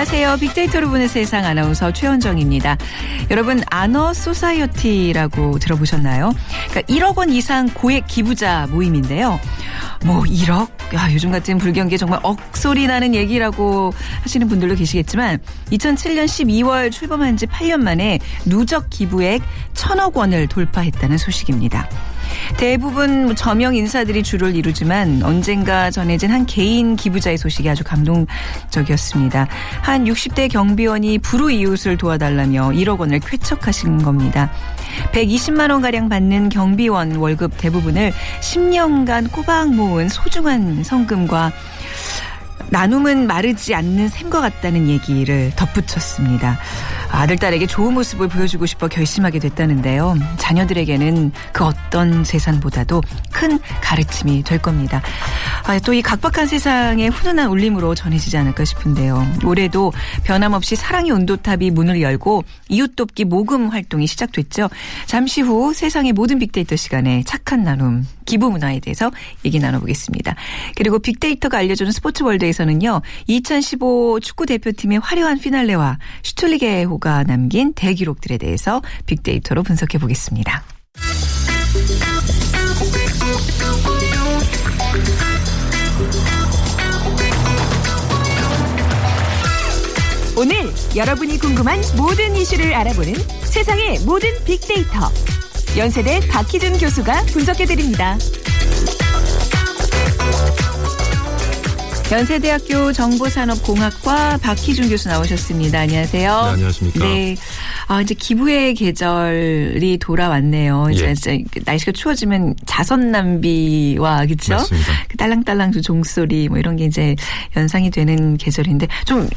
안녕하세요. 빅데이터로 보는 세상 아나운서 최원정입니다. 여러분 아너 소사이어티라고 들어보셨나요? 그러니까 1억 원 이상 고액 기부자 모임인데요. 뭐 1억? 야, 요즘 같은 불경기에 정말 억소리 나는 얘기라고 하시는 분들도 계시겠지만 2007년 12월 출범한 지 8년 만에 누적 기부액 1천억 원을 돌파했다는 소식입니다. 대부분 뭐 저명 인사들이 주를 이루지만 언젠가 전해진 한 개인 기부자의 소식이 아주 감동적이었습니다. 한 60대 경비원이 불우 이웃을 도와달라며 1억 원을 쾌척하신 겁니다. 120만 원 가량 받는 경비원 월급 대부분을 10년간 꼬박 모은 소중한 성금과 나눔은 마르지 않는 샘과 같다는 얘기를 덧붙였습니다. 아들, 딸에게 좋은 모습을 보여주고 싶어 결심하게 됐다는데요. 자녀들에게는 그 어떤 재산보다도 큰 가르침이 될 겁니다. 아, 또이 각박한 세상에 훈훈한 울림으로 전해지지 않을까 싶은데요. 올해도 변함없이 사랑의 온도탑이 문을 열고 이웃 돕기 모금 활동이 시작됐죠. 잠시 후 세상의 모든 빅데이터 시간에 착한 나눔, 기부 문화에 대해서 얘기 나눠보겠습니다. 그리고 빅데이터가 알려주는 스포츠 월드에서는요. 2015 축구 대표팀의 화려한 피날레와 슈툴리게 호가 남긴 대기록들에 대해서 빅데이터로 분석해 보겠습니다. 오늘 여러분이 궁금한 모든 이슈를 알아보는 세상의 모든 빅데이터. 연세대 박희준 교수가 분석해 드립니다. 연세대학교 정보산업공학과 박희준 교수 나오셨습니다. 안녕하세요. 네, 안녕하십니까. 네. 아, 이제 기부의 계절이 돌아왔네요. 이제 예. 날씨가 추워지면 자선 남비와 그렇죠? 맞습니다. 그 딸랑딸랑 종소리 뭐 이런 게 이제 연상이 되는 계절인데 좀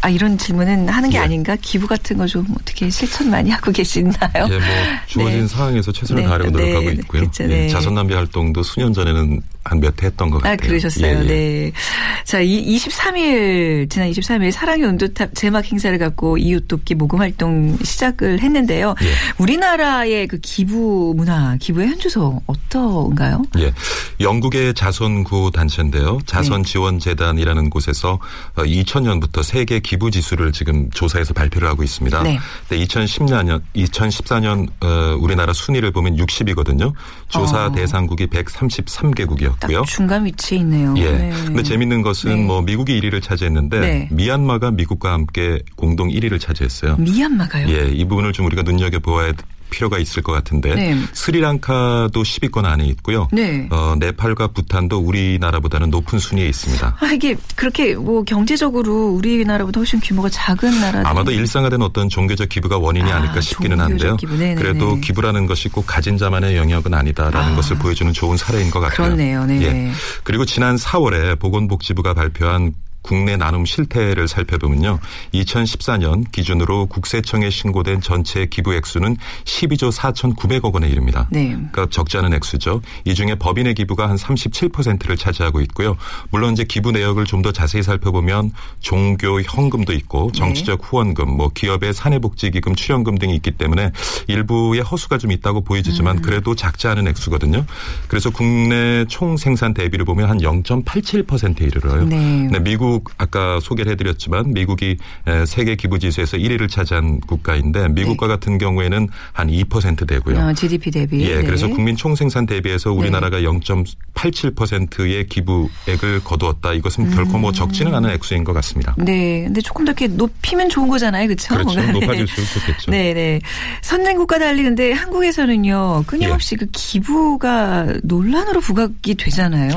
아, 이런 질문은 하는 게 예. 아닌가? 기부 같은 거 좀 어떻게 실천 많이 하고 계시나요? 예, 뭐 주어진 네. 상황에서 최선을 네, 다하려고 노력하고 네, 있고요. 그쵸, 예, 네. 자선 낭비 활동도 수년 전에는 한몇해 했던 것 같아요. 아, 그러셨어요. 예, 예. 네. 자, 이 23일, 지난 23일 사랑의 온도탑 제막 행사를 갖고 이웃 돕기 모금 활동 시작을 했는데요. 예. 우리나라의 그 기부 문화, 기부의 현주소 어떤가요? 예. 영국의 자선구 단체인데요. 네. 자선지원재단이라는 곳에서 2000년부터 세계 기부 지수를 지금 조사해서 발표를 하고 있습니다. 네. 근데 2014년 2014년 어, 우리나라 순위를 보면 60이거든요. 조사 어. 대상국이 딱 133개국이 었고요. 중간 위치에 있네요. 예. 네. 근데 재밌는 것은 네. 뭐 미국이 1위를 차지했는데 네. 미얀마가 미국과 함께 공동 1위를 차지했어요. 미얀마가요? 예, 이 부분을 좀 우리가 눈여겨 보아야 필요가 있을 것 같은데 네. 스리랑카도 10위권 안에 있고요. 네. 어, 네팔과 부탄도 우리나라보다는 높은 순위에 있습니다. 아, 이게 그렇게 뭐 경제적으로 우리나라보다 훨씬 규모가 작은 나라들. 아마도 일상화된 어떤 종교적 기부가 원인이 아, 아닐까 싶기는 한데요. 기부. 그래도 기부라는 것이 꼭 가진 자만의 영역은 아니다라는 아. 것을 보여주는 좋은 사례인 것 같아요. 그렇네요. 네. 예. 그리고 지난 4월에 보건복지부가 발표한 국내 나눔 실태를 살펴보면요. 2014년 기준으로 국세청에 신고된 전체 기부 액수는 12조 4,900억 원에 이릅니다. 네. 그러니까 적지 않은 액수죠. 이 중에 법인의 기부가 한 37%를 차지하고 있고요. 물론 이제 기부 내역을 좀 더 자세히 살펴보면 종교 현금도 있고 네. 정치적 후원금, 뭐 기업의 사내복지기금 출연금 등이 있기 때문에 일부의 허수가 좀 있다고 보여지지만 음. 그래도 작지 않은 액수거든요. 그래서 국내 총 생산 대비를 보면 한 0.87%에 이르러요. 네. 네, 미국 아까 소개를 해드렸지만 미국이 에, 세계 기부 지수에서 1위를 차지한 국가인데 미국과 같은 경우에는 한 2% 되고요. 어, GDP 대비. 예, 네. 그래서 국민 총생산 대비해서 우리나라가 0.87%의 기부액을 거두었다. 이것은 결코 뭐 적지는 않은 액수인 것 같습니다. 네. 근데 조금 더 이렇게 높이면 좋은 거잖아요. 그렇죠? 그렇죠. 네. 높아질수록 좋겠죠. 네, 네. 선진국과 달리 근데 한국에서는요. 끊임없이 그 기부가 논란으로 부각이 되잖아요.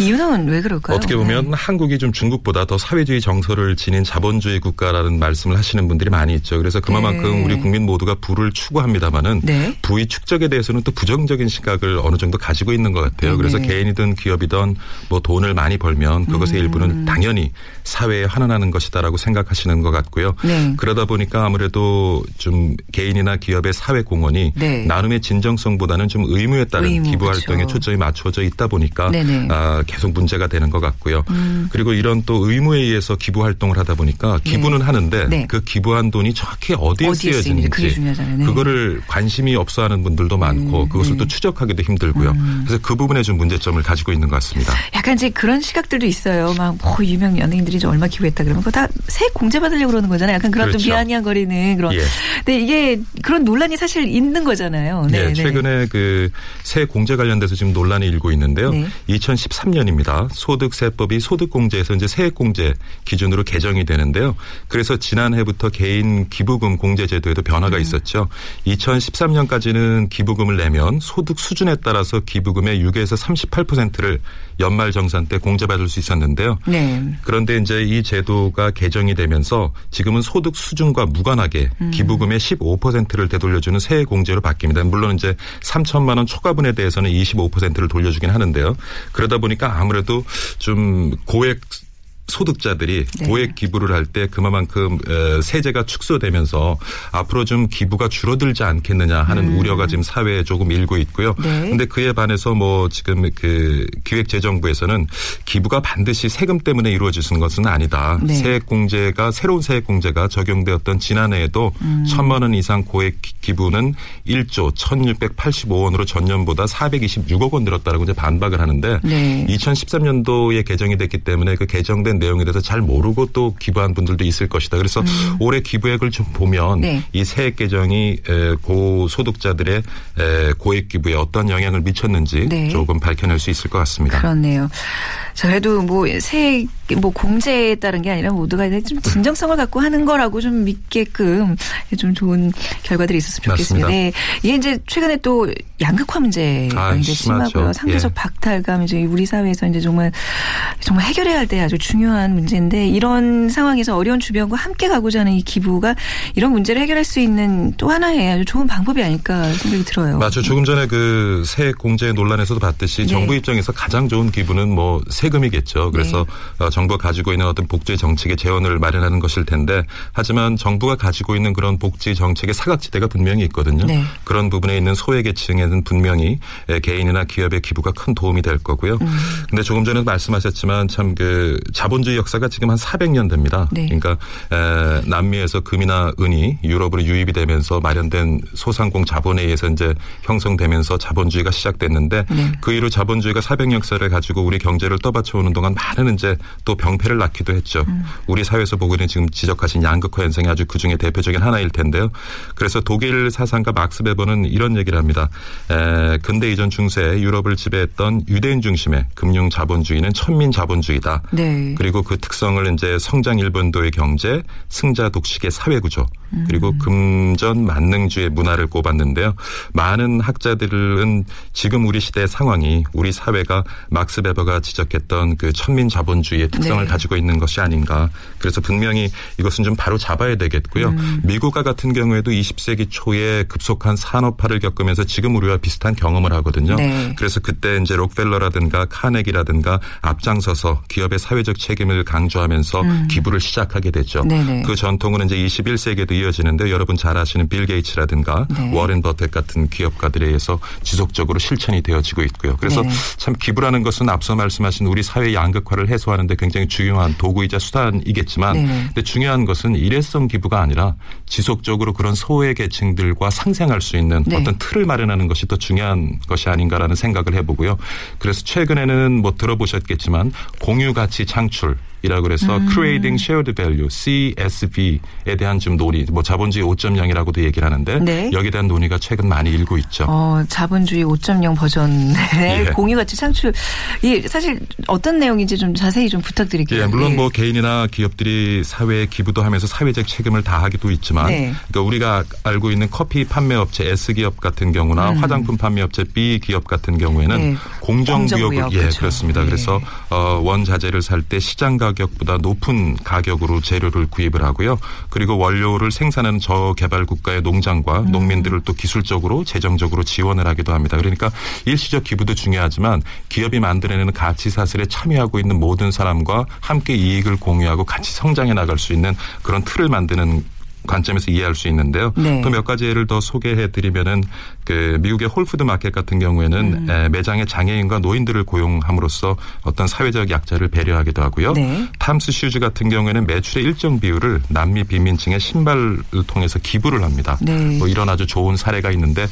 이유는 왜 그럴까요? 어떻게 보면 한국이 좀 중국 보다 더 사회주의 정서를 지닌 자본주의 국가라는 말씀을 하시는 분들이 많이 있죠. 그래서 그만큼 네. 우리 국민 모두가 부를 추구합니다마는 네. 부의 축적에 대해서는 또 부정적인 시각을 어느 정도 가지고 있는 것 같아요. 네네. 그래서 개인이든 기업이든 뭐 돈을 많이 벌면 그것의 음. 일부는 당연히 사회에 환원하는 것이다라고 생각하시는 것 같고요. 네. 그러다 보니까 아무래도 좀 개인이나 기업의 사회 공헌이 네. 나눔의 진정성보다는 좀 의무에 따른 의무, 기부 그렇죠. 활동에 초점이 맞춰져 있다 보니까. 아, 계속 문제가 되는 것 같고요. 음. 그리고 이런 또또 의무에 의해서 기부 활동을 하다 보니까 기부는 네. 하는데 네. 그 기부한 돈이 정확히 어디에, 어디에 쓰여지는지 네. 그거를 관심이 없어하는 분들도 많고 네. 그것을 또 네. 추적하기도 힘들고요. 음. 그래서 그 부분에 좀 문제점을 가지고 있는 것 같습니다. 약간 이제 그런 시각들도 있어요. 막 뭐 유명 연예인들이 좀 얼마 기부했다 그러면 그거 다 세액 공제 받으려고 그러는 거잖아요. 약간 그런 그렇죠. 좀 비아냥거리는 그런. 예. 근데 이게 그런 논란이 사실 있는 거잖아요. 네, 네. 최근에 그 세액 공제 관련돼서 지금 논란이 일고 있는데요. 2013년입니다. 소득세법이 소득공제에서 이제 세액 공제 기준으로 개정이 되는데요. 그래서 지난해부터 개인 기부금 공제 제도에도 변화가 음. 있었죠. 2013년까지는 기부금을 내면 소득 수준에 따라서 기부금의 6에서 38%를 연말 정산 때 공제받을 수 있었는데요. 네. 그런데 이제 이 제도가 개정이 되면서 지금은 소득 수준과 무관하게 음. 기부금의 15%를 되돌려주는 세액 공제로 바뀝니다. 물론 이제 3천만 원 초과분에 대해서는 25%를 돌려주긴 하는데요. 그러다 보니까 아무래도 좀 고액 소득자들이 네. 고액 기부를 할 때 그만큼 세제가 축소되면서 앞으로 좀 기부가 줄어들지 않겠느냐 하는 음. 우려가 지금 사회에 조금 일고 있고요. 그런데 네. 그에 반해서 뭐 지금 그 기획재정부에서는 기부가 반드시 세금 때문에 이루어지는 것은 아니다. 네. 세액공제가 새로운 세액공제가 적용되었던 지난해에도 음. 천만 원 이상 고액 기부는 1조 1,685원으로 전년보다 426억 원 늘었다라고 이제 반박을 하는데 네. 2013년도에 개정이 됐기 때문에 그 개정된 관련 내용에 대해서 잘 모르고 또 기부한 분들도 있을 것이다. 그래서 음. 올해 기부액을 좀 보면 네. 이 세액 개정이 고소득자들의 고액 기부에 어떤 영향을 미쳤는지 네. 조금 밝혀낼 수 있을 것 같습니다. 그렇네요. 자, 그래도 뭐 세액 뭐 공제에 따른 게 아니라 모두가 좀 진정성을 갖고 하는 거라고 좀 믿게끔 좀 좋은 결과들이 있었으면 좋겠습니다. 네. 이게 이제 최근에 또 양극화 문제가 아, 이제 심하고요. 상대적 예. 박탈감 이제 우리 사회에서 이제 정말 정말 해결해야 할 때 아주 중요 한 문제인데 이런 상황에서 어려운 주변과 함께 가고자 하는 이 기부가 이런 문제를 해결할 수 있는 또 하나의 아주 좋은 방법이 아닐까 생각이 들어요. 맞죠. 조금 전에 그 세액 공제 논란에서도 봤듯이 네. 정부 입장에서 가장 좋은 기부는 뭐 세금이겠죠. 그래서 네. 어, 정부가 가지고 있는 어떤 복지 정책의 재원을 마련하는 것일 텐데 하지만 정부가 가지고 있는 그런 복지 정책의 사각지대가 분명히 있거든요. 네. 그런 부분에 있는 소외계층에는 분명히 개인이나 기업의 기부가 큰 도움이 될 거고요. 음. 근데 조금 전에 말씀하셨지만 참 그 자본 주의 역사가 지금 한 400년 됩니다. 네. 그러니까 에, 남미에서 금이나 은이 유럽으로 유입이 되면서 마련된 소상공 자본에 의해서 이제 형성되면서 자본주의가 시작됐는데 네. 그 이후 자본주의가 400년 역사를 가지고 우리 경제를 떠받쳐오는 동안 많은 이제 또 병폐를 낳기도 했죠. 음. 우리 사회에서 보고 있는 지금 지적하신 양극화 현상이 아주 그 중에 대표적인 하나일 텐데요. 그래서 독일 사상가 막스 베버는 이런 얘기를 합니다. 에, 근대 이전 중세 유럽을 지배했던 유대인 중심의 금융 자본주의는 천민 자본주의다. 네. 그리고 그 특성을 이제 성장 일본도의 경제, 승자 독식의 사회 구조, 그리고 음. 금전 만능주의 문화를 꼽았는데요. 많은 학자들은 지금 우리 시대의 상황이 우리 사회가 막스 베버가 지적했던 그 천민 자본주의의 특성을 네. 가지고 있는 것이 아닌가. 그래서 분명히 이것은 좀 바로 잡아야 되겠고요. 음. 미국과 같은 경우에도 20세기 초에 급속한 산업화를 겪으면서 지금 우리와 비슷한 경험을 하거든요. 네. 그래서 그때 이제 록펠러라든가 카네기라든가 앞장서서 기업의 사회적 책임 을 강조하면서 음. 기부를 시작하게 됐죠. 네네. 그 전통은 이제 21세기에도 이어지는데 여러분 잘 아시는 빌 게이츠라든가 네. 워렌 버핏 같은 기업가들에 의해서 지속적으로 실천이 되어지고 있고요. 그래서 네. 참 기부라는 것은 앞서 말씀하신 우리 사회 양극화를 해소하는데 굉장히 중요한 도구이자 수단이겠지만 네. 근데 중요한 것은 일회성 기부가 아니라 지속적으로 그런 소외 계층들과 상생할 수 있는 네. 어떤 틀을 마련하는 것이 더 중요한 것이 아닌가라는 생각을 해보고요. 그래서 최근에는 뭐 들어보셨겠지만 공유 가치 창출 Yeah. 이라 그래서 음. Creating Shared Value CSV에 대한 좀 논의, 뭐 자본주의 5.0이라고도 얘기를 하는데 네. 여기에 대한 논의가 최근 많이 일고 있죠. 어, 자본주의 5.0 버전의 예. 공유가치 창출. 이 사실 어떤 내용인지 좀 자세히 좀 부탁드릴게요. 예, 물론 네. 뭐 개인이나 기업들이 사회에 기부도 하면서 사회적 책임을 다하기도 있지만 네. 그러니까 우리가 알고 있는 커피 판매업체 S 기업 같은 경우나 음. 화장품 판매업체 B 기업 같은 경우에는 네. 공정구역을 예 그렇죠. 그렇습니다. 네. 그래서 어, 원자재를 살 때 시장 가격 보다 높은 가격으로 재료를 구입을 하고요. 그리고 원료를 생산하는 저개발 국가의 농장과 음. 농민들을 또 기술적으로 재정적으로 지원을 하기도 합니다. 그러니까 일시적 기부도 중요하지만 기업이 만들어내는 가치 사슬에 참여하고 있는 모든 사람과 함께 이익을 공유하고 같이 성장해 나갈 수 있는 그런 틀을 만드는 관점에서 이해할 수 있는데요. 네. 또몇 가지 예를 더 소개해 드리면은 그 미국의 홀푸드 마켓 같은 경우에는 음. 에, 매장에 장애인과 노인들을 고용함으로써 어떤 사회적 약자를 배려하기도 하고요. 네. 탐스 슈즈 같은 경우에는 매출의 일정 비율을 남미 빈민층의 신발을 통해서 기부를 합니다. 네. 뭐 이런 아주 좋은 사례가 있는데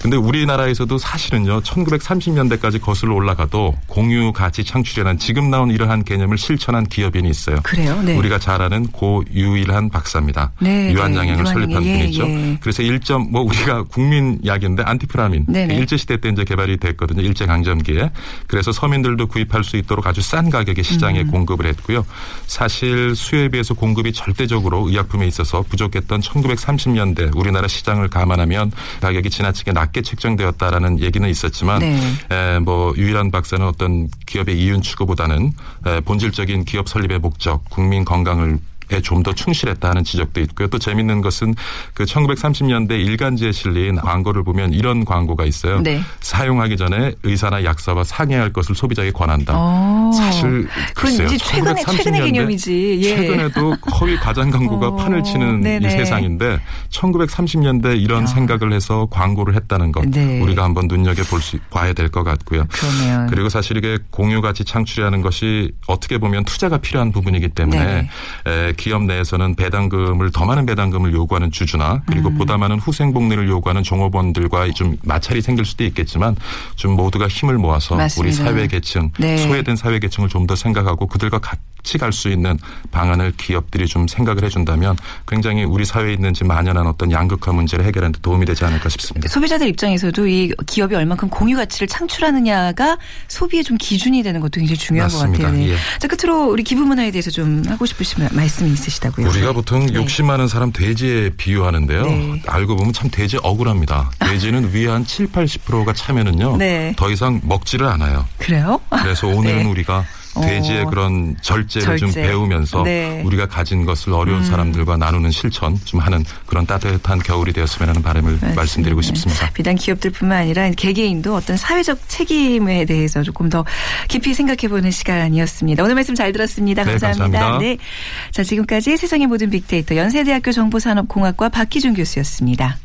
근데 우리나라에서도 사실은요 1930년대까지 거슬러 올라가도 공유 가치 창출이라는 지금 나온 이러한 개념을 실천한 기업인이 있어요. 그래요? 네. 우리가 잘 아는 고유일한 박사입니다. 네, 유한양행을 네. 설립한 유한양행, 분이죠. 예, 예. 그래서 일점 뭐 우리가 국민 약인데 안티프라민 네네. 일제 시대 때 이제 개발이 됐거든요. 일제 강점기에 그래서 서민들도 구입할 수 있도록 아주 싼 가격에 시장에 음. 공급을 했고요. 사실 수요에 비해서 공급이 절대적으로 의약품에 있어서 부족했던 1930년대 우리나라 시장을 감안하면 가격이 지나치게 낮게 책정되었다라는 얘기는 있었지만 네. 에, 뭐 유일한 박사는 어떤 기업의 이윤 추구보다는 에, 본질적인 기업 설립의 목적, 국민 건강을 좀 더 충실했다 하는 지적도 있고요. 또 재밌는 것은 그 1930년대 일간지에 실린 광고를 보면 이런 광고가 있어요. 네. 사용하기 전에 의사나 약사와 상의할 것을 소비자에게 권한다. 어. 사실 그건 글쎄요. 이제 최근에 1930 최근의 개념이지. 예. 최근에도 허위 가장 광고가 어, 판을 치는 네네. 이 세상인데 1930년대 이런 야. 생각을 해서 광고를 했다는 것 네. 우리가 한번 눈여겨 볼수 봐야 될 것 같고요. 그러면 그리고 사실 이게 공유 가치 창출이라는 것이 어떻게 보면 투자가 필요한 부분이기 때문에. 에, 기업 내에서는 배당금을 더 많은 배당금을 요구하는 주주나 그리고 음. 보다 많은 후생 복리를 요구하는 종업원들과 좀 마찰이 생길 수도 있겠지만 좀 모두가 힘을 모아서 맞습니다. 우리 사회 계층 네. 소외된 사회 계층을 좀 더 생각하고 그들과 같이 갈 수 있는 방안을 기업들이 좀 생각을 해준다면 굉장히 우리 사회에 있는 지금 만연한 어떤 양극화 문제를 해결하는 데 도움이 되지 않을까 싶습니다. 소비자들 입장에서도 이 기업이 얼만큼 공유 가치를 창출하느냐가 소비의 좀 기준이 되는 것도 굉장히 중요한 맞습니다. 것 같아요. 네. 예. 자 끝으로 우리 기부 문화에 대해서 좀 하고 싶으신 말씀이 있으시다고요? 우리가 보통 네. 욕심 많은 사람 돼지에 비유하는데요. 네. 알고 보면 참 돼지 억울합니다. 돼지는 위에 한 7, 80%가 차면은요. 네. 더 이상 먹지를 않아요. 그래요? 그래서 오늘은 네. 우리가 돼지의 어. 그런 절제를 좀 절제. 배우면서 네. 음. 우리가 가진 것을 어려운 사람들과 나누는 실천 좀 하는 그런 따뜻한 겨울이 되었으면 하는 바람을 맞습니다. 말씀드리고 싶습니다. 비단 기업들뿐만 아니라 개개인도 어떤 사회적 책임에 대해서 조금 더 깊이 생각해보는 시간이었습니다. 오늘 말씀 잘 들었습니다. 네, 감사합니다. 감사합니다. 네. 자, 지금까지 세상의 모든 빅데이터 연세대학교 정보산업공학과 박희준 교수였습니다.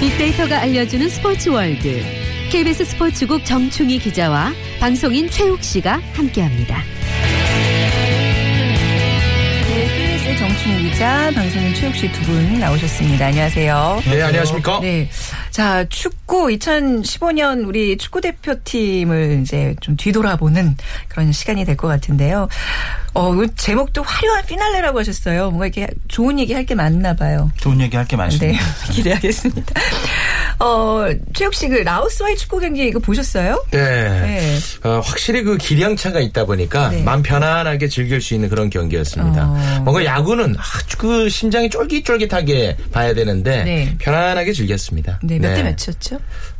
빅데이터가 알려주는 스포츠 월드. KBS 스포츠국 정충희 기자와 방송인 최욱 씨가 함께합니다. 네, 정춘희 기자, 방송인 최욱 씨 두 분 나오셨습니다. 안녕하세요. 네, 안녕하십니까? 네. 자, 축구 2015년 우리 축구 대표팀을 이제 좀 뒤돌아보는 그런 시간이 될 것 같은데요. 어, 이 제목도 화려한 피날레라고 하셨어요. 뭔가 이렇게 좋은 얘기 할 게 많나 봐요. 좋은 얘기 할게 네, 많습니다. 기대하겠습니다. 어, 최욱 씨 그 라오스와의 축구 경기 이거 보셨어요? 네. 네. 어, 확실히 그 기량차가 있다 보니까 네. 마음 편안하게 즐길 수 있는 그런 경기였습니다. 어. 뭔가 야구는 아주 그 심장이 쫄깃쫄깃하게 봐야 되는데 네. 편안하게 즐겼습니다. 네, 몇 대 몇이었죠?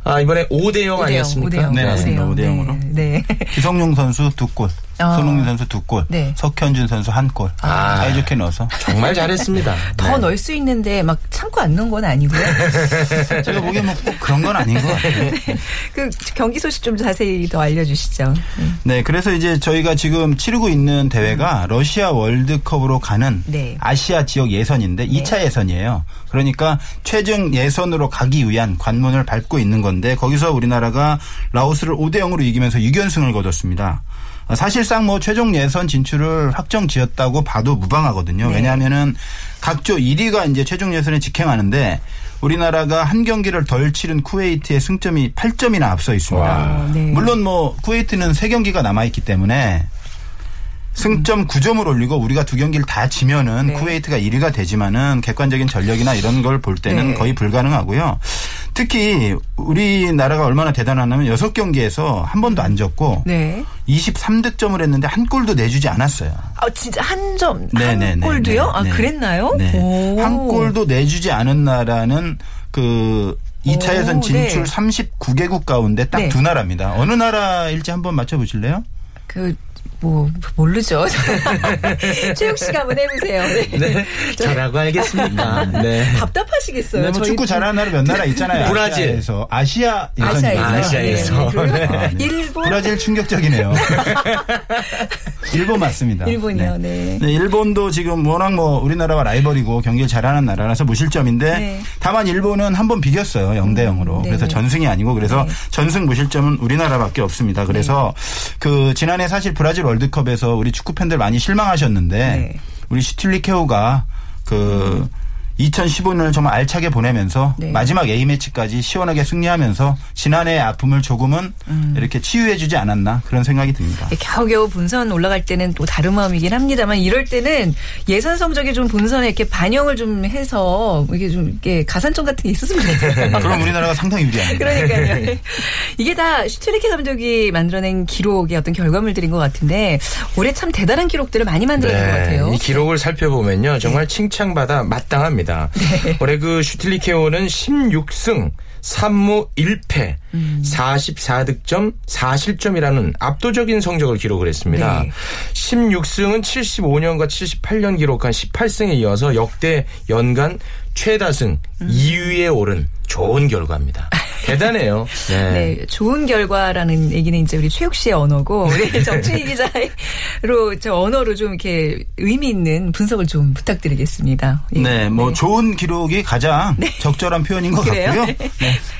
아, 이번에 5대 0 5대 0, 아니었습니까? 5대0. 네, 네, 맞습니다. 5대 0으로. 네. 기성용 선수 두 골, 어. 손흥민 선수 두 골, 네. 석현준 선수 한 골. 아. 사이좋게 넣어서. 정말 잘했습니다. 더 네. 넣을 수 있는데 막 참고 안 넣은 건 아니고요. 제가 보기엔 뭐 꼭 그런 건 아닌 것 같아요. 그 경기 소식 좀 자세히 더 알려주시죠. 네, 그래서 이제 저희가 지금 치르고 있는 대회가 러시아 월드컵으로 가는 네. 아시아 지역 예선인데 2차 예선이에요. 그러니까 최종 예선으로 가기 위한 관문을 밟고 있는 건데 거기서 우리나라가 라오스를 5대 0으로 이기면서 6연승을 거뒀습니다. 어, 사실상 뭐 최종 예선 진출을 확정 지었다고 봐도 무방하거든요. 네. 왜냐하면은 각조 1위가 이제 최종 예선에 직행하는데 우리나라가 한 경기를 덜 치른 쿠웨이트의 승점이 8점이나 앞서 있습니다. 와. 네. 물론 뭐 쿠웨이트는 세 경기가 남아 있기 때문에 승점 9점을 올리고 우리가 두 경기를 다 지면은 네. 쿠웨이트가 1위가 되지만은 객관적인 전력이나 이런 걸 볼 때는 네. 거의 불가능하고요. 특히 우리나라가 얼마나 대단하냐면 6경기에서 한 번도 안 졌고 네. 23득점을 했는데 한 골도 내주지 않았어요. 아 진짜 한 점, 한 네네네. 골도요? 아 네. 그랬나요? 네. 오. 한 골도 내주지 않은 나라는 그 2차 오, 예선 진출 네. 39개국 가운데 딱 네. 두 나라입니다. 어느 나라일지 한번 맞춰보실래요? 그 뭐 모르죠. 최욱 씨가 한번 해보세요. 네. 네. 저라고 알겠습니까? 네. 답답하시겠어요. 네, 뭐 축구 잘하는 나라 몇 나라 있잖아요. 브라질. 아시아에서 아시아 예선이 아시아에서. 아시아에서. 네, 네. 아, 네. 일본. 브라질 충격적이네요. 일본 맞습니다. 일본이요. 네. 네, 일본도 지금 워낙 뭐 우리나라와 라이벌이고 경기를 잘하는 나라라서 무실점인데 네. 다만 일본은 한 번 비겼어요. 0대 0으로. 네. 그래서 전승이 아니고 그래서 네. 전승 무실점은 우리나라밖에 없습니다. 그래서 그 지난해 사실 브라질 월드컵에서 우리 축구 팬들 많이 실망하셨는데 네. 우리 슈틸리케오가 그 2015년을 정말 알차게 보내면서 네. 마지막 A매치까지 시원하게 승리하면서 지난해의 아픔을 조금은 음. 이렇게 치유해주지 않았나 그런 생각이 듭니다. 겨우겨우 본선 올라갈 때는 또 다른 마음이긴 합니다만 이럴 때는 예선 성적이 좀 본선에 이렇게 반영을 좀 해서 이게 좀 이게 가산점 같은 게 있었으면 좋겠어요. 그럼 우리나라가 상당히 유리합니다. 그러니까요. 이게 다 슈트리케 감독이 만들어낸 기록의 어떤 결과물들인 것 같은데 올해 참 대단한 기록들을 많이 만들어낸 것 같아요. 네. 이 기록을 살펴보면요. 정말 칭찬받아 마땅합니다. 올해 그 슈틸리케오는 16승 3무 1패, 44득점, 4실점이라는 압도적인 성적을 기록을 했습니다. 네. 16승은 75년과 78년 기록한 18승에 이어서 역대 연간 최다승 2위에 오른 좋은 결과입니다. 대단해요. 네. 네, 좋은 결과라는 얘기는 이제 우리 최욱 씨의 언어고 우리 정춘희 기자로 저 언어로 좀 이렇게 의미 있는 분석을 좀 부탁드리겠습니다. 예. 네, 뭐 좋은 기록이 가장 적절한 표현인 것? 같고요. 네.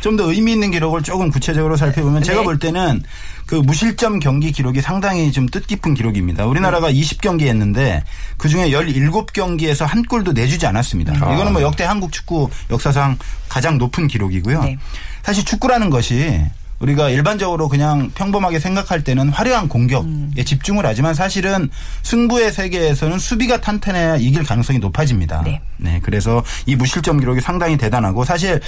좀더 의미 있는 기록을 조금 구체적으로 살펴보면 제가 네. 볼 때는 그 무실점 경기 기록이 상당히 좀 뜻깊은 기록입니다. 우리나라가 20경기 했는데 그중에 17경기에서 한 골도 내주지 않았습니다. 아. 이거는 뭐 역대 한국 축구 역사상 가장 높은 기록이고요. 네. 사실 축구라는 것이 우리가 일반적으로 그냥 평범하게 생각할 때는 화려한 공격에 음. 집중을 하지만 사실은 승부의 세계에서는 수비가 탄탄해야 이길 가능성이 높아집니다. 네. 그래서 이 무실점 기록이 상당히 대단하고 사실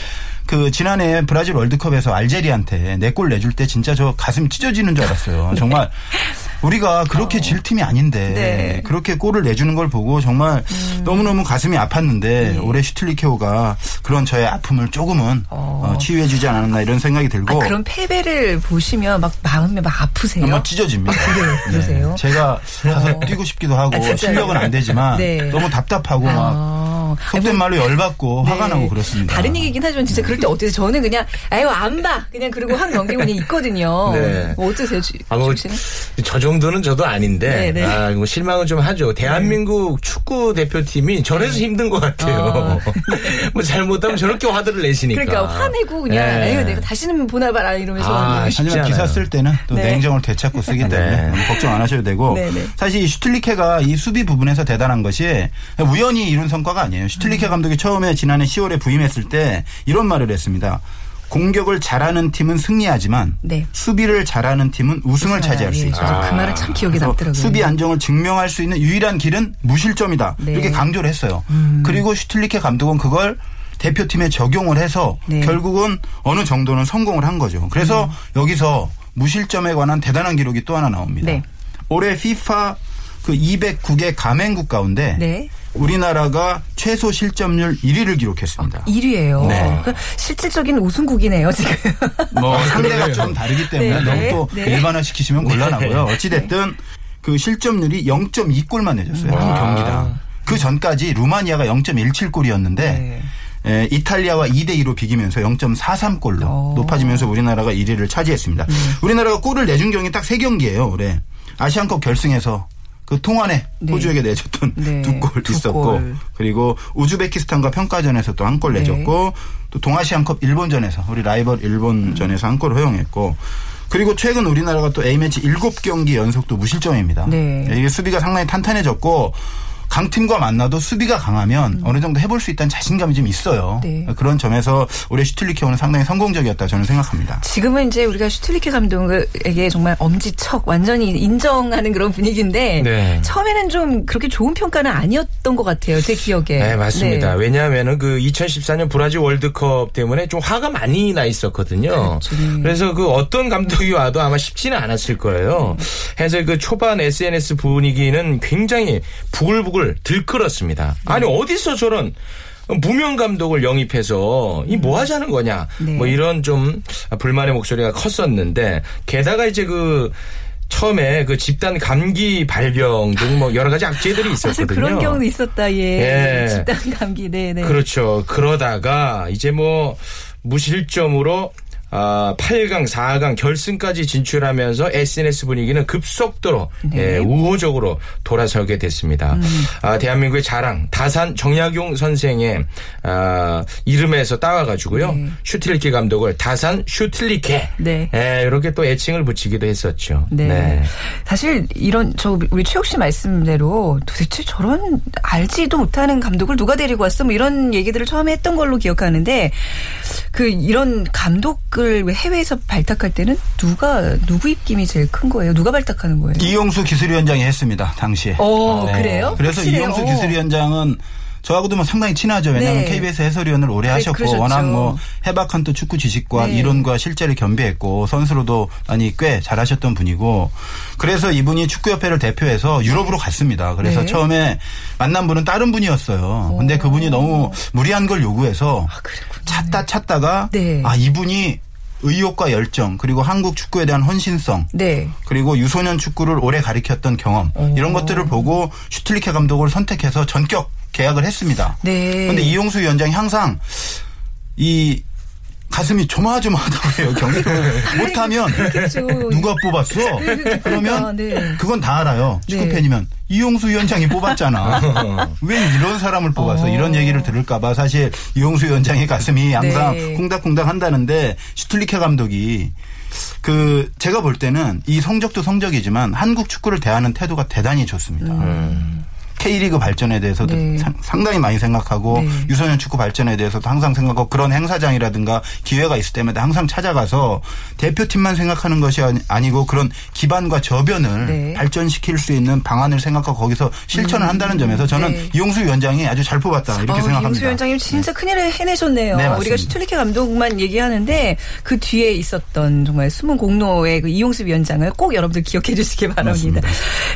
그 지난해 브라질 월드컵에서 알제리한테 네골 내줄 때 진짜 저 가슴 찢어지는 줄 알았어요. 정말 우리가 그렇게 질 팀이 아닌데 네. 그렇게 골을 내주는 걸 보고 정말 너무너무 가슴이 아팠는데 올해 슈틸리케오가 그런 저의 아픔을 조금은 어, 치유해 주지 않았나 이런 생각이 아, 들고 그런 패배를 보시면 막 마음이 막 아프세요. 한번 찢어집니다. 그래요? 그러세요? 네. 제가 가서 뛰고 싶기도 하고 아? 실력은 안 되지만 네. 너무 답답하고 막 아. 속된 말로 열받고 화가 네. 나고 그렇습니다. 다른 얘기긴 하지만 진짜 그럴 때 어때요? 저는 그냥 아유 안 봐. 그냥 그리고 확 넘기고 그냥 있거든요. 네. 뭐 어떠세요? 주, 아, 뭐? 저 정도는 저도 아닌데, 네, 네. 아, 뭐 실망은 좀 하죠. 대한민국 축구 대표팀이 저래서 힘든 것 같아요. 뭐 잘못하면 저렇게 화들을 내시니까. 그러니까 화내고 그냥 네. 에휴 내가 다시는 보나 봐라 이러면서 아, 하지만 기사 않아요. 쓸 때는 또 네. 냉정을 되찾고 쓰기 때문에 네. 걱정 안 하셔도 되고 네, 네. 사실 이 슈틸리케가 이 수비 부분에서 대단한 것이 우연히 이룬 성과가 아니에요. 슈틸리케 음. 감독이 처음에 지난해 10월에 부임했을 때 이런 말을 했습니다. 공격을 잘하는 팀은 승리하지만 네. 수비를 잘하는 팀은 우승을 차지할 수 예, 있다. 저도 그 말은 참 기억에 남더라고요. 수비 안정을 증명할 수 있는 유일한 길은 무실점이다. 네. 음. 이렇게 강조를 했어요. 그리고 슈틸리케 감독은 그걸 대표팀에 적용을 해서 네. 결국은 어느 정도는 성공을 한 거죠. 그래서 여기서 무실점에 관한 대단한 기록이 또 하나 나옵니다. 네. 올해 FIFA 그 209개 가맹국 가운데 네. 우리나라가 최소 실점률 1위를 기록했습니다. 1위예요. 네. 그러니까 실질적인 우승국이네요 지금. 뭐 상대가 좀 다르기 때문에 네, 너무 또 네. 일반화 시키시면 곤란하고요. 어찌됐든 그 실점률이 0.2골만 내줬어요. 한 와. 경기당. 그 전까지 루마니아가 0.17골이었는데 네. 에, 이탈리아와 2대 2로 비기면서 0.43골로 어. 높아지면서 우리나라가 1위를 차지했습니다. 우리나라가 골을 내준 경기 딱 3경기예요. 올해. 아시안컵 결승에서 그 통안에 네. 호주에게 내줬던 네, 두골두 있었고 골. 그리고 우즈베키스탄과 평가전에서 또 한골 네. 내줬고 또 동아시안컵 일본전에서 우리 라이벌 일본전에서 한 골을 허용했고 그리고 최근 우리나라가 또 A매치 7경기 연속 또 무실점입니다. 네. 이게 수비가 상당히 탄탄해졌고 강팀과 만나도 수비가 강하면 어느 정도 해볼 수 있다는 자신감이 좀 있어요. 네. 그런 점에서 올해 슈틸리케오는 상당히 성공적이었다 저는 생각합니다. 지금은 이제 우리가 슈틸리케 감독에게 정말 엄지척 완전히 인정하는 그런 분위기인데 네. 처음에는 좀 그렇게 좋은 평가는 아니었던 것 같아요. 제 기억에. 네, 맞습니다. 네. 왜냐하면은 그 2014년 브라질 월드컵 때문에 좀 화가 많이 나 있었거든요. 그렇죠. 네. 그래서 그 어떤 감독이 와도 아마 쉽지는 않았을 거예요. 해서 그 초반 SNS 분위기는 굉장히 부글부글 들끓었습니다. 아니 어디서 저런 무명 감독을 영입해서 이 뭐 하자는 거냐 네. 뭐 이런 좀 불만의 목소리가 컸었는데 게다가 이제 그 처음에 그 집단 감기 발병 등 뭐 여러 가지 악재들이 있었거든요. 그런 경우도 있었다. 예. 예. 집단 감기. 네, 네. 그렇죠. 그러다가 이제 뭐 무실점으로 아, 8강, 4강 결승까지 진출하면서 SNS 분위기는 급속도로 네. 예, 우호적으로 돌아서게 됐습니다. 음. 아, 대한민국의 자랑 다산 정약용 선생의 아, 이름에서 따와가지고요 네. 슈틸리케 감독을 다산 슈틸리케 네. 예, 이렇게 또 애칭을 붙이기도 했었죠. 네. 사실 이런 저 우리 최욱 씨 말씀대로 도대체 저런 알지도 못하는 감독을 누가 데리고 왔어? 뭐 이런 얘기들을 처음에 했던 걸로 기억하는데 그 이런 감독 을왜 해외에서 발탁할 때는 누가 누구 입김이 제일 큰 거예요? 누가 발탁하는 거예요? 이용수 기술위원장이 했습니다. 당시에. 어, 그래요? 그래서 확실해요? 이용수 어. 기술위원장은 저하고도 뭐 상당히 친하죠. 왜냐하면 네. KBS 해설위원을 오래 네, 하셨고 그러셨죠. 워낙 뭐 해박한 또 축구 지식과 네. 이론과 실제를 겸비했고 선수로도 많이 꽤 잘하셨던 분이고 그래서 이분이 축구협회를 대표해서 유럽으로 갔습니다. 그래서 네. 처음에 만난 분은 다른 분이었어요. 근데 그분이 너무 무리한 걸 요구해서 찾다 찾다가 네. 아 이분이 의욕과 열정 그리고 한국 축구에 대한 헌신성 네. 그리고 유소년 축구를 오래 가리켰던 경험 이런 것들을 보고 슈틸리케 감독을 선택해서 전격 계약을 했습니다. 네. 그런데 이용수 위원장이 항상 이 가슴이 조마조마하다고 해요. 경기 못하면 그렇겠죠. 누가 뽑았어? 그러면 네. 그건 다 알아요. 네. 축구 팬이면 이용수 위원장이 뽑았잖아. 왜 이런 사람을 뽑았어? 어. 이런 얘기를 들을까봐 사실 이용수 위원장의 가슴이 항상 네. 콩닥콩닥 한다는데 슈틀리케 감독이 그 제가 볼 때는 이 성적도 성적이지만 한국 축구를 대하는 태도가 대단히 좋습니다. K리그 발전에 대해서도 네. 상- 상당히 많이 생각하고 네. 유소년 축구 발전에 대해서도 항상 생각하고 그런 행사장이라든가 기회가 있을 때마다 항상 찾아가서 대표팀만 생각하는 것이 아니- 아니고 그런 기반과 저변을 네. 발전시킬 수 있는 방안을 생각하고 거기서 실천을 한다는 점에서 저는 네. 이용수 위원장이 아주 잘 뽑았다 이렇게 아, 생각합니다. 이용수 위원장님 진짜 큰일을 해내셨네요. 네, 맞습니다. 우리가 슈틀리케 감독만 얘기하는데 그 뒤에 있었던 정말 숨은 공로의 그 이용수 위원장을 꼭 여러분들 기억해 주시기 바랍니다.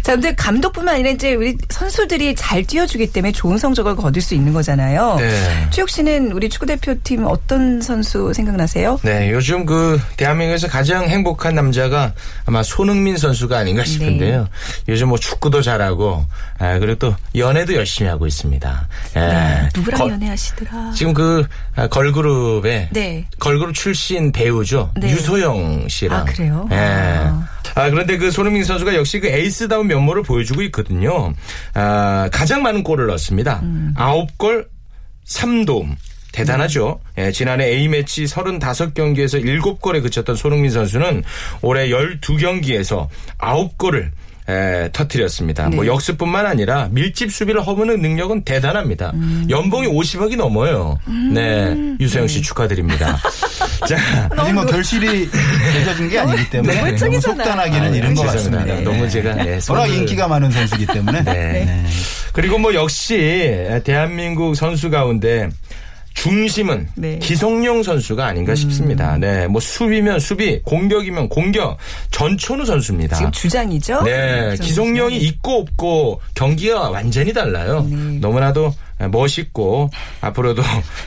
자, 근데 감독뿐만 아니라 이제 우리 선수들 이 잘 뛰어주기 때문에 좋은 성적을 거둘 수 있는 거잖아요. 네. 최욱 씨는 우리 축구 대표팀 어떤 선수 생각나세요? 네, 요즘 그 대한민국에서 가장 행복한 남자가 아마 손흥민 선수가 아닌가 네. 싶은데요. 요즘 뭐 축구도 잘하고 아, 그리고 또 연애도 열심히 하고 있습니다. 예. 누구랑 거- 연애하시더라? 지금 그 아, 걸그룹의 네. 걸그룹 출신 배우죠. 네. 유소영 씨랑. 아, 그래요? 예. 아. 아, 그런데 그 손흥민 선수가 역시 그 에이스다운 면모를 보여주고 있거든요. 아, 가장 많은 골을 넣었습니다. 음. 아홉 골 3도움. 대단하죠. 예, 지난해 A매치 35경기에서 7골에 그쳤던 손흥민 선수는 올해 12경기에서 9골을 에, 터뜨렸습니다. 네. 뭐 역습뿐만 아니라 밀집 수비를 허무는 능력은 대단합니다. 음. 연봉이 50억이 넘어요. 네, 유소영 네. 씨 축하드립니다. 자, 아직 뭐 결실이 맺어진 게 아니기 때문에 너무 너무. 속단하기는 이른 것 네. 죄송합니다. 같습니다. 너무 제가 네, 워낙 손을- 인기가 많은 선수이기 때문에 네. 네. 그리고 뭐 역시 대한민국 선수 가운데 중심은 네. 기성용 선수가 아닌가 싶습니다. 네, 뭐 수비면 수비, 공격이면 공격, 전천후 선수입니다. 지금 주장이죠? 네, 기성용이 있고 없고 경기가 완전히 달라요. 네. 너무나도 멋있고 앞으로도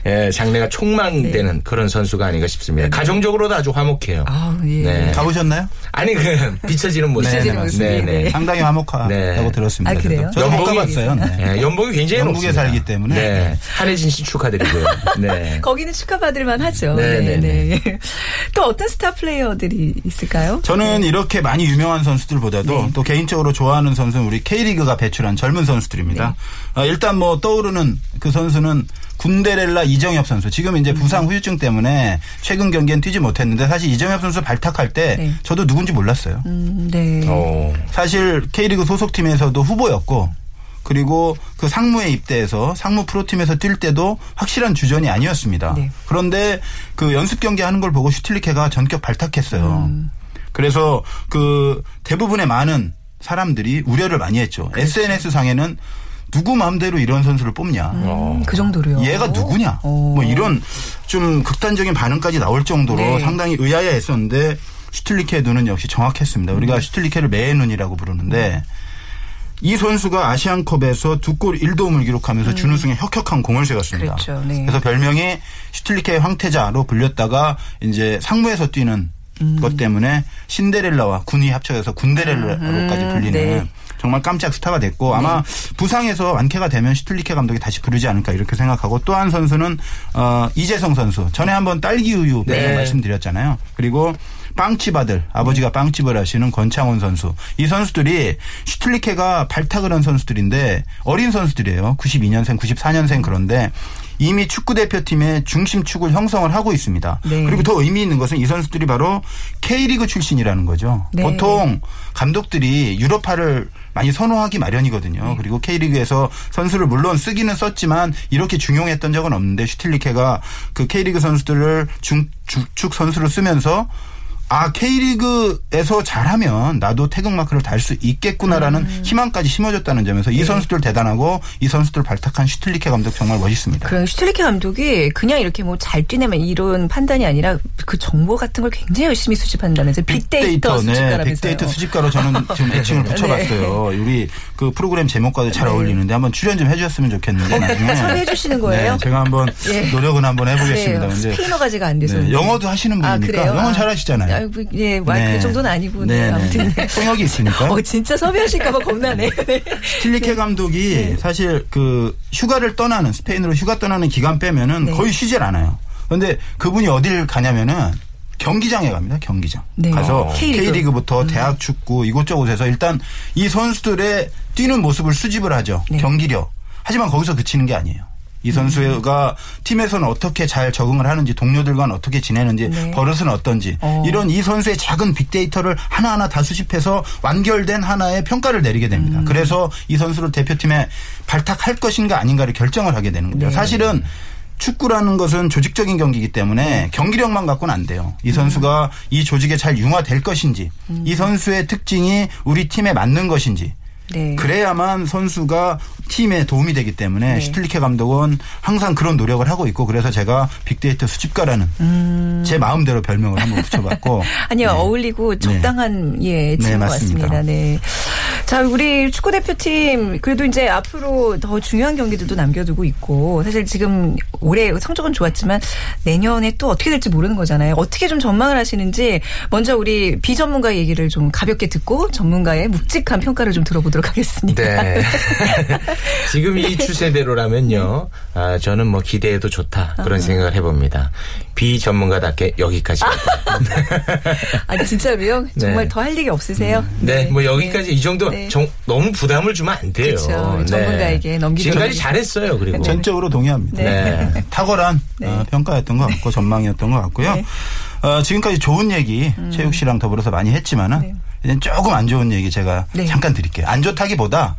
예, 장래가 촉망되는 네. 그런 선수가 아닌가 싶습니다. 가정적으로도 아주 화목해요. 아, 예. 네. 가보셨나요? 아니 그 비춰지는 모습. 비춰지는 네, 모습이. 네, 네. 네. 상당히 화목하다고 네. 들었습니다. 아, 그래요? 연봉이- 가봤어요. 네. 예, 연봉이 굉장히 영국에 높습니다. 살기 때문에. 네. 한혜진 씨 축하드리고요. 네. 거기는 축하받을 만하죠. 네, 네, 네. 또 어떤 스타 플레이어들이 있을까요? 저는 이렇게 많이 유명한 선수들보다도 네. 또 개인적으로 좋아하는 선수는 우리 K리그가 배출한 젊은 선수들입니다. 네. 어, 일단 뭐 떠오르는 그 선수는 군데렐라 이정엽 선수. 지금 이제 부상 후유증 때문에 최근 경기엔 뛰지 못했는데 사실 이정엽 선수 발탁할 때 네. 저도 누군지 몰랐어요. 음, 네. 어. 사실 K리그 소속팀에서도 후보였고 그리고 그 상무에 입대해서 상무 프로팀에서 뛸 때도 확실한 주전이 아니었습니다. 네. 그런데 그 연습 경기 하는 걸 보고 슈틸리케가 전격 발탁했어요. 음. 그래서 그 대부분의 많은 사람들이 우려를 많이 했죠. 그렇죠. SNS 상에는 누구 마음대로 이런 선수를 뽑냐. 음, 그 정도로요. 얘가 누구냐. 어. 뭐 이런 좀 극단적인 반응까지 나올 정도로 네. 상당히 의아해 했었는데 슈틸리케의 눈은 역시 정확했습니다. 우리가 음. 슈틸리케를 매의 눈이라고 부르는데 이 선수가 아시안컵에서 두 골 1도움을 기록하면서 준우승에 혁혁한 공을 세웠습니다. 음. 그렇죠. 네. 그래서 별명이 슈틸리케의 황태자로 불렸다가 이제 상무에서 뛰는 것 때문에 신데렐라와 군이 합쳐져서 군데렐라로까지 불리는 네. 정말 깜짝 스타가 됐고 아마 부상에서 완쾌가 되면 슈틸리케 감독이 다시 부르지 않을까 이렇게 생각하고 또 한 선수는 어, 이재성 선수 전에 한번 딸기 우유 네. 말씀드렸잖아요. 그리고 빵집 아들 아버지가 빵집을 하시는 권창훈 선수 이 선수들이 슈틀리케가 발탁을 한 선수들인데 어린 선수들이에요. 92년생 94년생 그런데 이미 축구 대표팀의 중심 축을 형성을 하고 있습니다. 네. 그리고 더 의미 있는 것은 이 선수들이 바로 K리그 출신이라는 거죠. 네. 보통 감독들이 유럽파를 많이 선호하기 마련이거든요. 네. 그리고 K리그에서 선수를 물론 쓰기는 썼지만 이렇게 중용했던 적은 없는데 슈틸리케가 그 K리그 선수들을 중 축 선수로 쓰면서 아 K리그에서 잘하면 나도 태극마크를 달 수 있겠구나라는 음. 희망까지 심어줬다는 점에서 네. 이 선수들 대단하고 이 선수들 발탁한 슈틸리케 감독 정말 멋있습니다. 그런 슈틸리케 감독이 그냥 이렇게 뭐 잘 뛰내면 이런 판단이 아니라 그 정보 같은 걸 굉장히 열심히 수집한다면서 빅데이터, 네, 수집가라면서요. 빅데이터 수집가로 저는 지금 애칭을 붙여봤어요. 우리 그 프로그램 제목과도 잘 어울리는데 한번 출연 좀 해주셨으면 좋겠는데 나중에 섭외해 주시는 거예요? 네, 제가 한번 예. 노력은 한번 해보겠습니다. 네, 근데 스페인어가지가 안 돼서. 네, 영어도 하시는 아, 분이니까 그래요? 영어 아. 잘하시잖아요. 아이고, 예, 말그 정도는 아니고. 네, 아무튼. 네. 통역이 있으니까. 어, 진짜 섭외하실까봐 겁나네. 네. 틸리케 감독이 사실 그 휴가를 떠나는 스페인으로 휴가 떠나는 기간 빼면은 네. 거의 쉬질 않아요. 그런데 그분이 어디를 가냐면은 경기장에 갑니다. 경기장. 네. 가서 어. K리그. K리그부터 대학 축구 이곳저곳에서 일단 이 선수들의 뛰는 모습을 수집을 하죠. 네. 경기력. 하지만 거기서 그치는 게 아니에요. 이 선수가 팀에서는 어떻게 잘 적응을 하는지 동료들과는 어떻게 지내는지 네. 버릇은 어떤지 어. 이런 이 선수의 작은 빅데이터를 하나하나 다 수집해서 완결된 하나의 평가를 내리게 됩니다. 음. 그래서 이 선수를 대표팀에 발탁할 것인가 아닌가를 결정을 하게 되는 거죠. 네. 사실은 축구라는 것은 조직적인 경기이기 때문에 네. 경기력만 갖고는 안 돼요. 음. 이 선수가 이 조직에 잘 융화될 것인지, 이 선수의 특징이 우리 팀에 맞는 것인지, 네. 그래야만 선수가 팀에 도움이 되기 때문에 네. 슈틀리케 감독은 항상 그런 노력을 하고 있고 그래서 제가 빅데이터 수집가라는 제 마음대로 별명을 한번 붙여봤고 음. 아니요, 네. 어울리고 적당한 예, 친구 맞습니다. 같습니다. 네. 자, 우리 축구 대표팀 그래도 이제 앞으로 더 중요한 경기들도 남겨두고 있고 사실 지금 올해 성적은 좋았지만 내년에 또 어떻게 될지 모르는 거잖아요. 어떻게 좀 전망을 하시는지 먼저 우리 비전문가 얘기를 좀 가볍게 듣고 전문가의 묵직한 평가를 좀 들어보도록 하겠습니다. 네. 지금 이 추세대로라면요, 아, 저는 뭐 기대해도 좋다 그런 생각을 해봅니다. 비전문가답게 여기까지. 아니 진짜로요? 정말 네. 더할 얘기 없으세요? 네, 뭐 여기까지 이 정도 네. 정- 너무 부담을 주면 안 돼요. 그렇죠. 전문가에게 넘기도록 지금까지 잘했어요. 그리고 전적으로 동의합니다. 네. 탁월한 어, 평가였던 것 같고 전망이었던 것 같고요. 네. 어, 지금까지 좋은 얘기 최욱 씨랑 더불어서 많이 했지만은 네. 조금 안 좋은 얘기 제가 네. 잠깐 드릴게요. 안 좋다기보다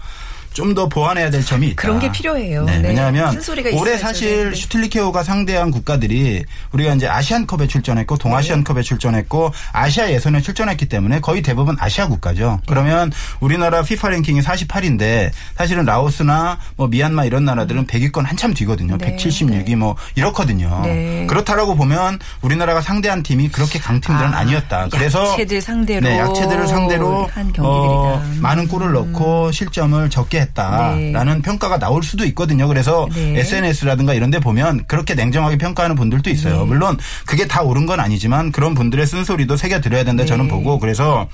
좀 더 보완해야 될 점이 있다. 그런 게 필요해요. 네, 네. 왜냐하면 올해. 사실 네. 슈틸리케오가 상대한 국가들이 우리가 이제 아시안컵에 출전했고 네. 동아시안컵에 출전했고 아시아 예선에 출전했기 때문에 거의 대부분 아시아 국가죠. 네. 그러면 우리나라 피파 랭킹이 48인데 사실은 라오스나 뭐 미얀마 이런 나라들은 100위권 한참 뒤거든요. 네. 176위 뭐 이렇거든요. 네. 그렇다라고 보면 우리나라가 상대한 팀이 그렇게 강팀들은 아, 아, 니었다 그래서 약체들 상대로 네, 약체들을 상대로 한 경기들이다. 어, 많은 골을 넣고 실점을 적게 했다 라는 평가가 나올 수도 있거든요. 그래서 네. SNS라든가 이런 데 보면 그렇게 냉정하게 평가하는 분들도 있어요. 네. 물론 그게 다 옳은 건 아니지만 그런 분들의 쓴소리도 새겨 들어야 된다 저는 네. 보고 그래서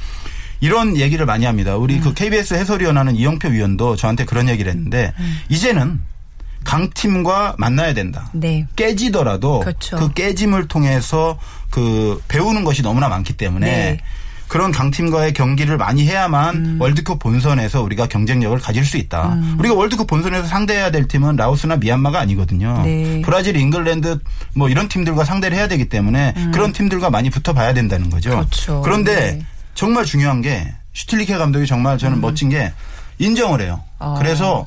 이런 얘기를 많이 합니다. 우리 음. 그 KBS 해설위원하는 이영표 위원도 저한테 그런 얘기를 했는데 음. 이제는 강팀과 만나야 된다. 네. 깨지더라도 그렇죠. 그 깨짐을 통해서 그 배우는 것이 너무나 많기 때문에 네. 그런 강팀과의 경기를 많이 해야만 음. 월드컵 본선에서 우리가 경쟁력을 가질 수 있다. 우리가 월드컵 본선에서 상대해야 될 팀은 라오스나 미얀마가 아니거든요. 네. 브라질, 잉글랜드 뭐 이런 팀들과 상대를 해야 되기 때문에 그런 팀들과 많이 붙어봐야 된다는 거죠. 음. 그렇죠. 그런데 네. 음. 정말 중요한 게 슈틸리케 감독이 정말 저는 멋진 게 인정을 해요. 아. 그래서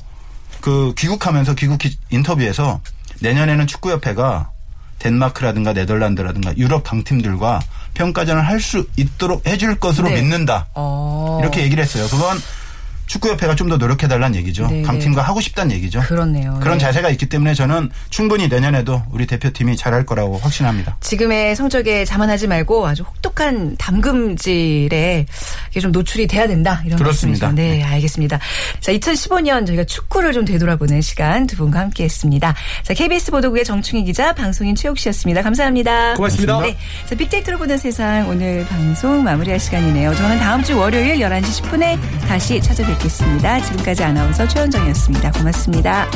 그 귀국하면서 귀국 기- 인터뷰에서 내년에는 축구협회가 덴마크라든가 네덜란드라든가 유럽 강팀들과 평가전을 할 수 있도록 해줄 것으로 네. 믿는다. 어. 이렇게 얘기를 했어요. 그건 축구협회가 좀 더 노력해달라는 얘기죠. 네, 강팀과 하고 싶다는 얘기죠. 그렇네요. 그런 네. 자세가 있기 때문에 저는 충분히 내년에도 우리 대표팀이 잘할 거라고 확신합니다. 지금의 성적에 자만하지 말고 아주 혹독한 담금질에 이게 좀 노출이 돼야 된다 이런 그렇습니다. 말씀이죠. 네, 알겠습니다. 자, 2015년 저희가 축구를 좀 되돌아보는 시간 두 분과 함께 했습니다. 자, KBS 보도국의 정충희 기자, 방송인 최욱 씨였습니다. 감사합니다. 고맙습니다. 네, 자, 빅데이터로 보는 세상 오늘 방송 마무리할 시간이네요. 저는 다음 주 월요일 11시 10분에 다시 찾아뵙겠습니다. 뵙겠습니다. 지금까지 아나운서 최현정이었습니다. 고맙습니다.